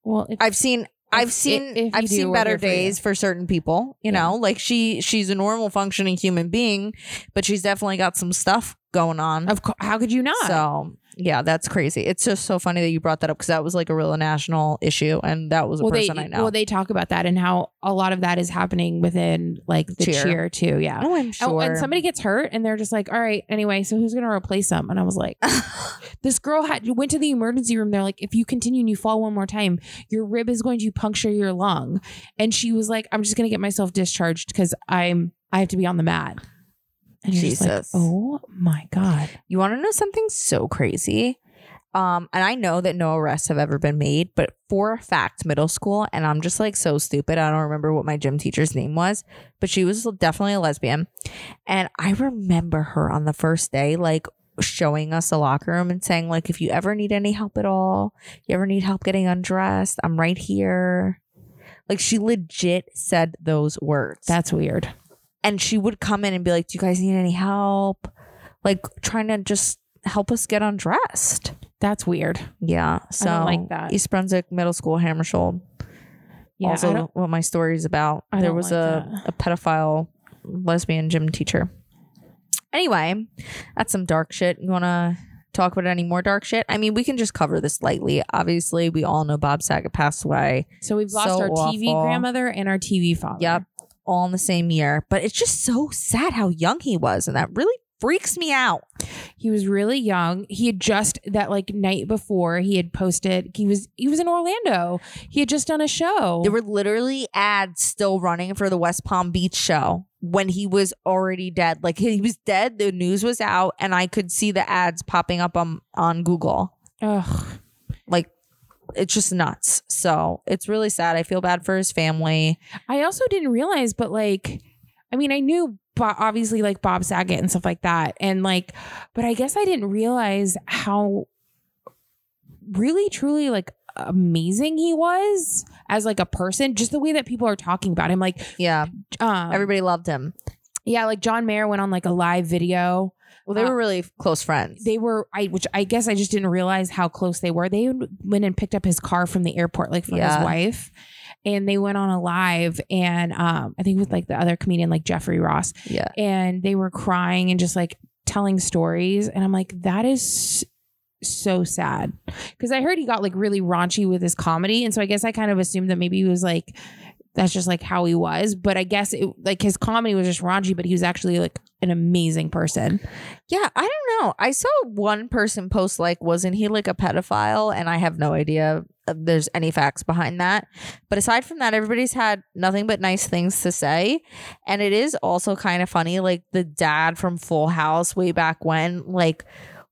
Well, if, I've seen. I've seen if you I've do, seen better here for days for certain people, you Yeah. know, like she she's a normal functioning human being, but she's definitely got some stuff going on. of course, how could you not? So yeah, that's crazy. It's just so funny that you brought that up because that was like a real national issue, and that was a well, they person I know. well they talk about that and how a lot of that is happening within like the Cheer. cheer, too. Yeah. oh, I'm Oh, sure. and somebody gets hurt and they're just like, all right, anyway, so who's gonna replace them? And I was like, [laughs] this girl had went to the emergency room. They're like, if you continue and you fall one more time, your rib is going to puncture your lung. And she was like, I'm just gonna get myself discharged because I'm I have to be on the mat. And you're just like, Jesus. oh my god. You want to know something so crazy? Um, and I know that no arrests have ever been made, but for a fact, middle school, and I'm just like so stupid. I don't remember what my gym teacher's name was, but she was definitely a lesbian. And I remember her on the first day, like showing us the locker room and saying, like, if you ever need any help at all, you ever need help getting undressed, I'm right here. Like she legit said those words That's weird. And she would come in and be like, "Do you guys need any help?" Like trying to just help us get undressed. That's weird. Yeah, so like that. East Brunswick Middle School, Hammarskjold. Yeah. Also, what my story is about. I there was like a, that. a pedophile lesbian gym teacher. Anyway, that's some dark shit. You want to talk about any more dark shit? I mean, we can just cover this lightly. Obviously, we all know Bob Saget passed away. so we've lost so our TV grandmother and our TV father. Yep. All in the same year. But it's just so sad how young he was. And that really freaks me out. He was really young. He had just that like night before he had posted he was he was in Orlando. He had just done a show. There were literally ads still running for the West Palm Beach show when he was already dead. Like he was dead, the news was out, and I could see the ads popping up on on Google. Ugh. Like it's just nuts. So it's really sad. I feel bad for his family. I also didn't realize, but like, I mean, I knew Bo- obviously like Bob Saget and stuff like that, and like, but I guess I didn't realize how really truly like amazing he was as like a person. Just the way that people are talking about him, like, Yeah, um, everybody loved him. yeah, like John Mayer went on like a live video. Well, they Uh, were really close friends. They were, I which I guess I just didn't realize how close they were. They went and picked up his car from the airport, like for Yeah. his wife, and they went on a live, and um, I think with like the other comedian, like Jeffrey Ross, yeah, and they were crying and just like telling stories, and I'm like, that is so sad because I heard he got like really raunchy with his comedy, and so I guess I kind of assumed that maybe he was like. That's just like how he was, but I guess it like his comedy was just raunchy, but he was actually like an amazing person. yeah. I don't know. I saw one person post like, wasn't he like a pedophile? And I have no idea there's any facts behind that. But aside from that, everybody's had nothing but nice things to say. And it is also kind of funny, like the dad from Full House way back when, like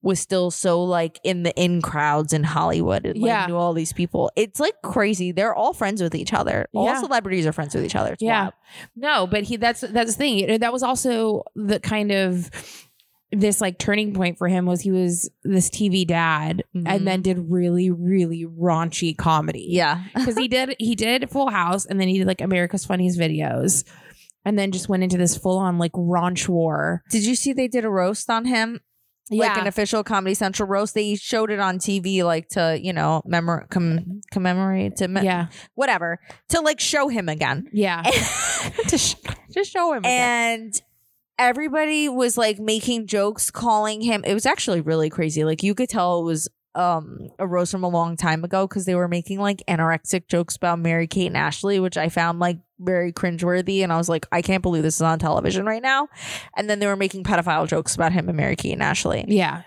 was still so like in the in crowds in Hollywood and like Yeah. knew all these people. It's like crazy. They're all friends with each other. All Yeah. celebrities are friends with each other. It's Yeah. wild. No, but he that's that's the thing. That was also the kind of this like turning point for him was he was this TV dad Mhm. and then did really really raunchy comedy. Yeah. [laughs] Cuz he did he did Full House and then he did like America's Funniest Videos and then just went into this full on like raunch war. Did you see they did a roast on him? Like an official Comedy Central roast. They showed it on TV, like to, you know, memor- com- commemorate, to me- yeah. whatever, to like show him again. Yeah. [laughs] to sh- just show him again. and everybody was like making jokes, calling him. It was actually really crazy. Like you could tell it was um a roast from a long time ago because they were making like anorexic jokes about Mary Kate and Ashley, which I found like very cringeworthy. And I was like, I can't believe this is on television right now. And then they were making pedophile jokes about him and Mary Kate and Ashley. Yeah.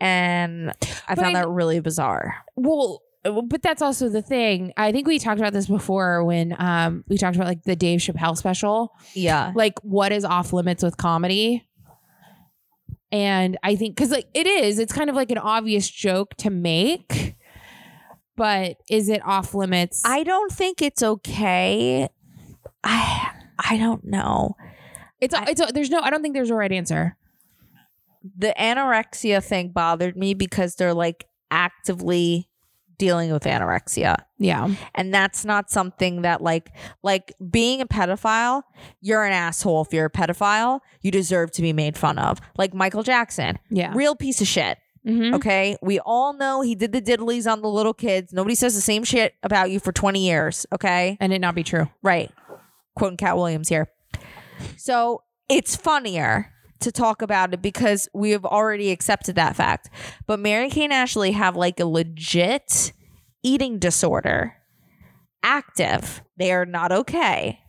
And I But found I- that really bizarre. Well, but that's also the thing. I think we talked about this before when um we talked about like the Dave Chappelle special. Yeah. like what is off limits with comedy and i think because like it is it's kind of like an obvious joke to make but is it off limits I don't think it's okay. I I don't know. it's it's there's no i don't think there's a right answer. The anorexia thing bothered me because they're like actively dealing with anorexia. Yeah. And that's not something that like like being a pedophile you're an asshole if you're a pedophile. You deserve to be made fun of. Like michael jackson. Yeah. Real piece of shit. Mhm. okay? We all know he did the diddlies on the little kids. Nobody says the same shit about you for 20 years. Okay? And it not be true. Right. Quoting Katt Williams here. So it's funnier to talk about it because we have already accepted that fact. But Mary Kate and Ashley have like a legit eating disorder. Active. They are not okay.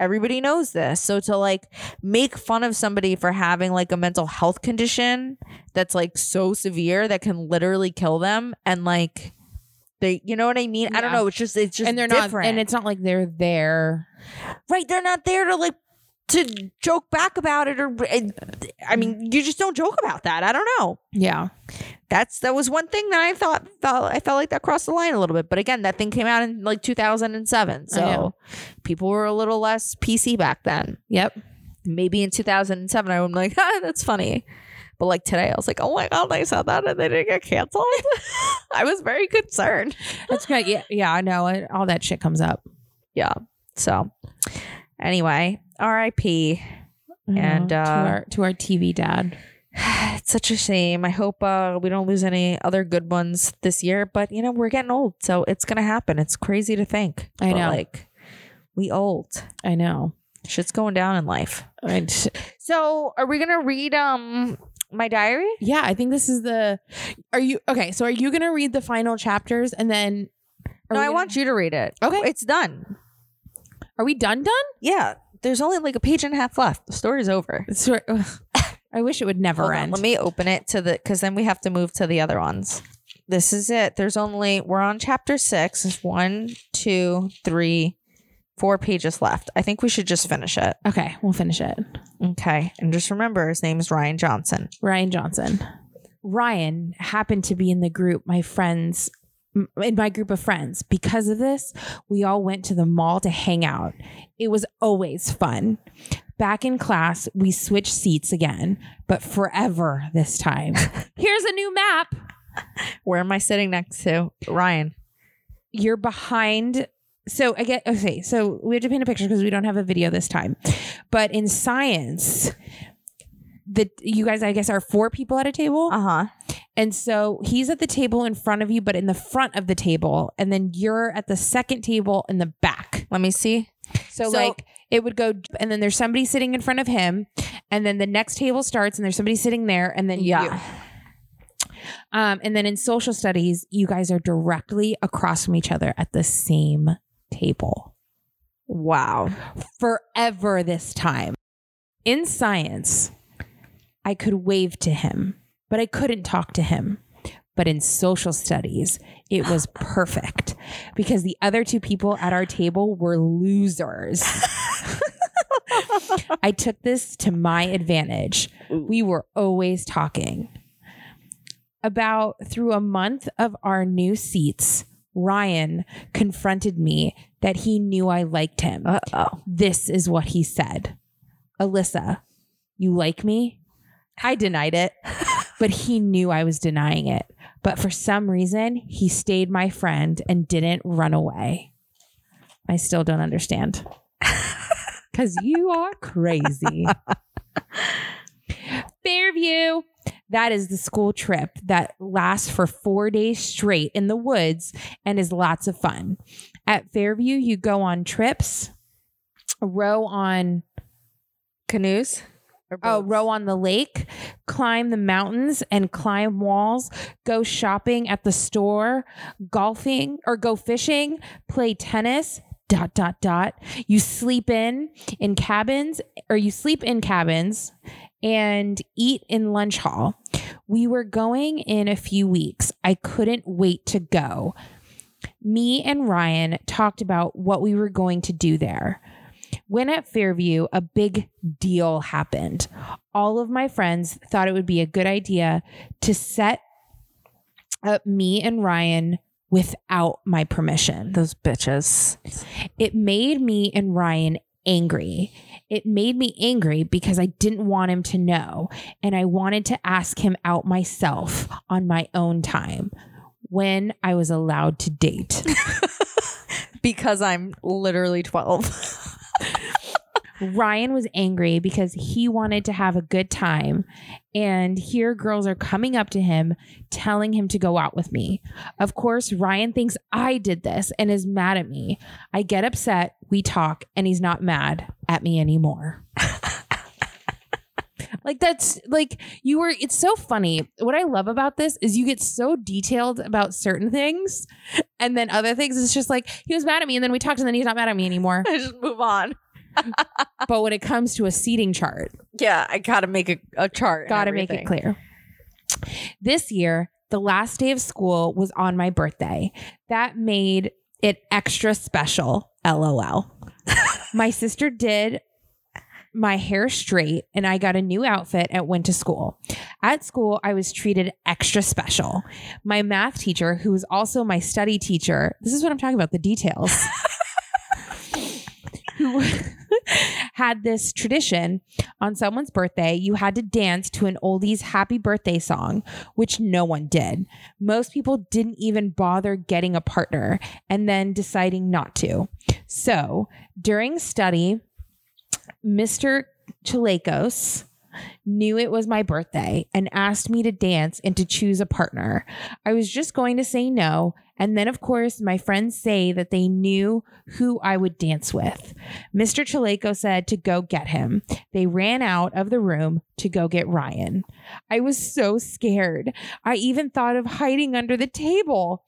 Everybody knows this. So to like make fun of somebody for having like a mental health condition that's like so severe that can literally kill them and like they you know what I mean? I don't know. It's just it's just and they're different. not and it's not like they're there. Right they're not there to like to joke back about it or i mean you just don't joke about that i don't know. Yeah. That's that was one thing that i thought felt i felt like that crossed the line a little bit but again that thing came out in like 2007 so people were a little less pc back then. Yep. Maybe in 2007 i would be like [laughs] ah, that's funny but like today i was like oh my god they said that and they didn't get canceled [laughs] i was very concerned that's good yeah yeah i know it, all that shit comes up yeah so anyway rip And, to uh, our to our tv dad [sighs] it's such a shame. I hope uh, we don't lose any other good ones this year. But you know, we're getting old, so it's gonna happen. It's crazy to think. I know. like we old. i know Shit's going down in life. So, are we gonna read um my diary? Yeah, I think this is the. Are you okay? So are you gonna read the final chapters and then? No, I gonna- want you to read it. Okay. it's done. Are we done? Done? Yeah, there's only like a page and a half left. The story's over. It's ugh. [laughs] I wish it would never Hold on, end. let me open it to the because then we have to move to the other ones. This is it. There's only we're on chapter six. There's one, two, three, four pages left. I think we should just finish it. okay, we'll finish it. Okay. And just remember his name is Ryan Johnson. Ryan Johnson. Ryan happened to be in the group my friends in my group of friends. Because of this, we all went to the mall to hang out. It was always fun. Back in class, we switched seats again, but forever this time. [laughs] Here's a new map. Where am I sitting next to? Ryan. You're behind. So I get okay. So we have to paint a picture because we don't have a video this time. But in science, the you guys, I guess, are four people at a table. Uh huh. And so he's at the table in front of you, but in the front of the table. And then you're at the second table in the back. Let me see. So, So- like it would go, and then there's somebody sitting in front of him. And then the next table starts and there's somebody sitting there. And then Yeah. you. Um, and then in social studies, you guys are directly across from each other at the same table Wow. forever this time. In science, I could wave to him, but I couldn't talk to him. But in social studies, it was [laughs] perfect because the other two people at our table were losers. [laughs] I took this to my advantage. We were always talking. About through a month of our new seats, Ryan confronted me that he knew I liked him. Uh oh. This is what he said Alyssa, you like me? I denied it, [laughs] but he knew I was denying it. But for some reason, he stayed my friend and didn't run away. I still don't understand. [laughs] Because you are crazy. [laughs] Fairview. That is the school trip that lasts for four days straight in the woods and is lots of fun. At Fairview, you go on trips, row on Canoes? Oh, row on the lake, climb the mountains and climb walls, go shopping at the store, golfing or go fishing, play tennis, dot, dot, dot. You sleep in in cabins or you sleep in cabins and eat in lunch hall. We were going in a few weeks. I couldn't wait to go. Me and Ryan talked about what we were going to do there. When at Fairview, a big deal happened. All of my friends thought it would be a good idea to set up me and Ryan without my permission. Those bitches. It made me and Ryan angry. It made me angry because I didn't want him to know and I wanted to ask him out myself on my own time when I was allowed to date. [laughs] Because I'm literally 12. [laughs] Ryan was angry because he wanted to have a good time. And here girls are coming up to him, telling him to go out with me. Of course, Ryan thinks I did this and is mad at me. I get upset, we talk, and he's not mad at me anymore. [laughs] like, that's like you were, it's so funny. What I love about this is you get so detailed about certain things, and then other things, it's just like he was mad at me, and then we talked, and then he's not mad at me anymore. [laughs] I just move on. But when it comes to a seating chart, Yeah, I gotta make a, a chart. Gotta make it clear. This year, the last day of school was on my birthday. That made it extra special. LOL. my sister did my hair straight and I got a new outfit and went to school. At school, I was treated extra special. My math teacher, who was also my study teacher, this is what I'm talking about the details. [laughs] who [laughs] had this tradition on someone's birthday, you had to dance to an oldies happy birthday song, which no one did. Most people didn't even bother getting a partner and then deciding not to. So during study, Mr. Chalekos knew it was my birthday and asked me to dance and to choose a partner. I was just going to say no. And then, of course, my friends say that they knew who I would dance with. Mr. Chaleko said to go get him. They ran out of the room to go get Ryan. I was so scared. I even thought of hiding under the table.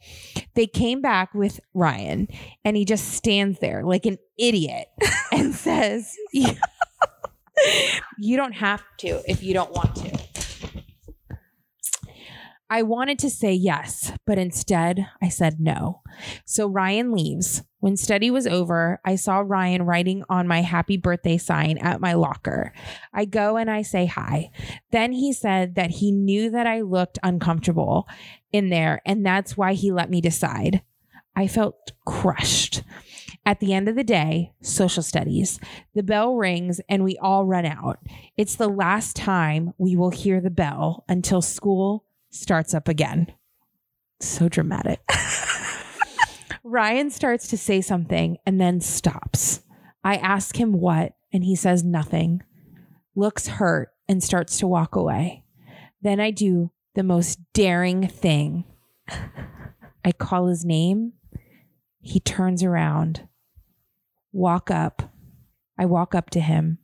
They came back with Ryan, and he just stands there like an idiot and [laughs] says, [laughs] you don't have to if you don't want to. I wanted to say yes, but instead I said no. So Ryan leaves. When study was over, I saw Ryan writing on my happy birthday sign at my locker. I go and I say hi. Then he said that he knew that I looked uncomfortable in there, and that's why he let me decide. I felt crushed. At the end of the day, social studies. The bell rings and we all run out. It's the last time we will hear the bell until school starts up again. So dramatic. [laughs] Ryan starts to say something and then stops. I ask him what, and he says nothing, looks hurt, and starts to walk away. Then I do the most daring thing. [laughs] I call his name. He turns around, walk up. I walk up to him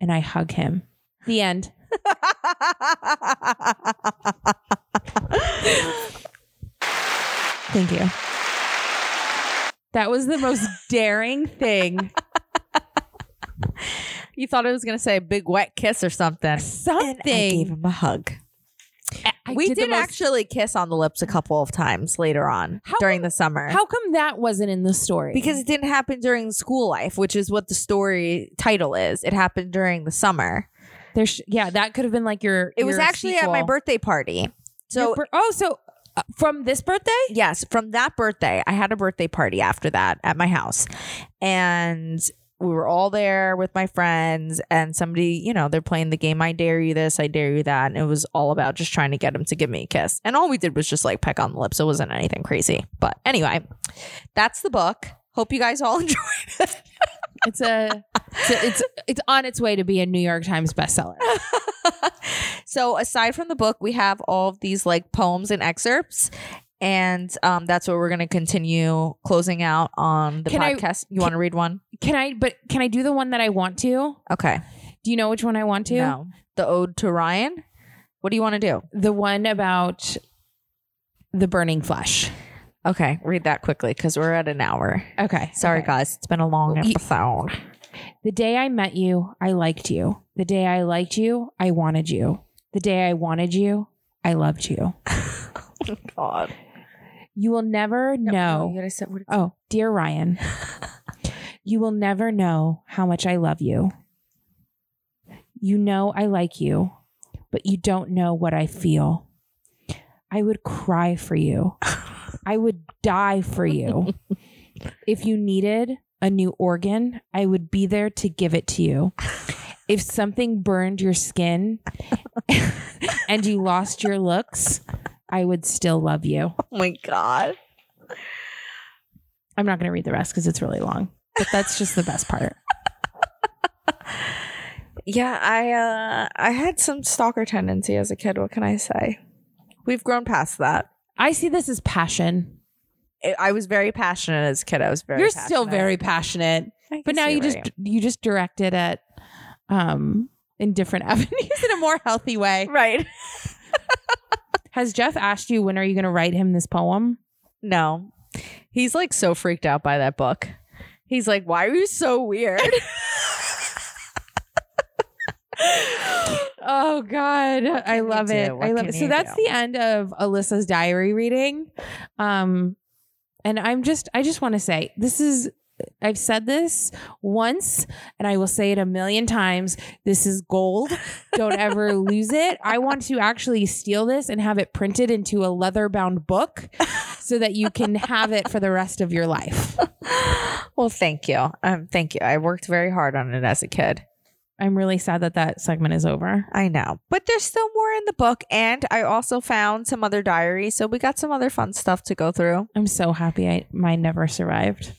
and I hug him. The end. Thank you. That was the most daring thing. you thought I was gonna say a big wet kiss or something. Something. And I gave him a hug. I we did did, most- actually kiss on the lips a couple of times later on How during come- the summer. How come that wasn't in the story? because it didn't happen during school life, which is what the story title is. It happened during the summer. There's yeah, that could have been like your. It was your actually at my birthday party. So bir- oh, so uh, from this birthday? Yes, from that birthday, I had a birthday party after that at my house. And we were all there with my friends, and somebody, you know, they're playing the game I dare you this, I dare you that. And it was all about just trying to get him to give me a kiss. And all we did was just like peck on the lips. It wasn't anything crazy. But anyway, that's the book. Hope you guys all [laughs] enjoyed it. It's a, it's a- it's it's on its way to be a New York Times bestseller. [laughs] so aside from the book, we have all of these like poems and excerpts. And um, that's what we're going to continue closing out on the Can I- podcast. you want to read one? Can I? But can I do the one that I want to? Okay. Do you know which one I want to? No. The Ode to Ryan? What do you want to do? The one about the burning flesh. Okay, read that quickly because we're at an hour. Okay. Sorry, okay. guys. It's been a long episode. The day I met you, I liked you. The day I liked you, I wanted you. The day I wanted you, I loved you. [laughs] oh, God. You will never know. say what Oh, dear Ryan, [laughs] you will never know how much I love you. You know I like you, but you don't know what I feel. I would cry for you. [laughs] I would die for you. [laughs] If you needed a new organ, I would be there to give it to you. If something burned your skin [laughs] and you lost your looks, I would still love you. Oh my God. I'm not going to read the rest because it's really long, but that's just the best part. [laughs] Yeah, I uh I had some stalker tendency as a kid. What can I say? We've grown past that. I see this as passion. I- was very passionate as a kid. I was very You're still very passionate, but now you just you just direct it at um in different [laughs] avenues in a more healthy way. right. [laughs] Has Jeff asked you when are you going to write him this poem? No. He's like so freaked out by that book. He's like, "Why are you so weird?" [laughs] Oh God, I love it. I love it. So that's do? the end of Alyssa's diary reading. Um, and I'm just, I just want to say, this is. I've said this once and I will say it a million times. This is gold. Don't ever [laughs] lose it. I want to actually steal this and have it printed into a leather bound book [laughs] so that you can have it for the rest of your life. well, thank you. Um, thank you. I worked very hard on it as a kid. I'm really sad that that segment is over. I know, but there's still more in the book, and I also found some other diaries, so we got some other fun stuff to go through. I'm so happy I mine never survived.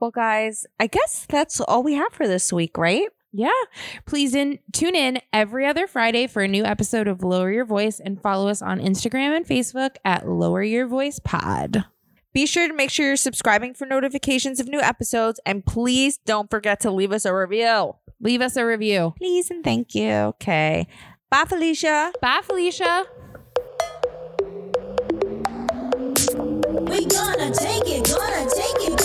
Well, guys, I guess that's all we have for this week, right? Yeah. Please in tune in every other Friday for a new episode of Lower Your Voice and follow us on Instagram and Facebook at Lower Your Voice Pod. Be sure to make sure you're subscribing for notifications of new episodes, and please don't forget to leave us a review. Leave us a review. Please and thank you. Okay. Bye, Felicia. Bye, Felicia. We gonna take it, gonna take it.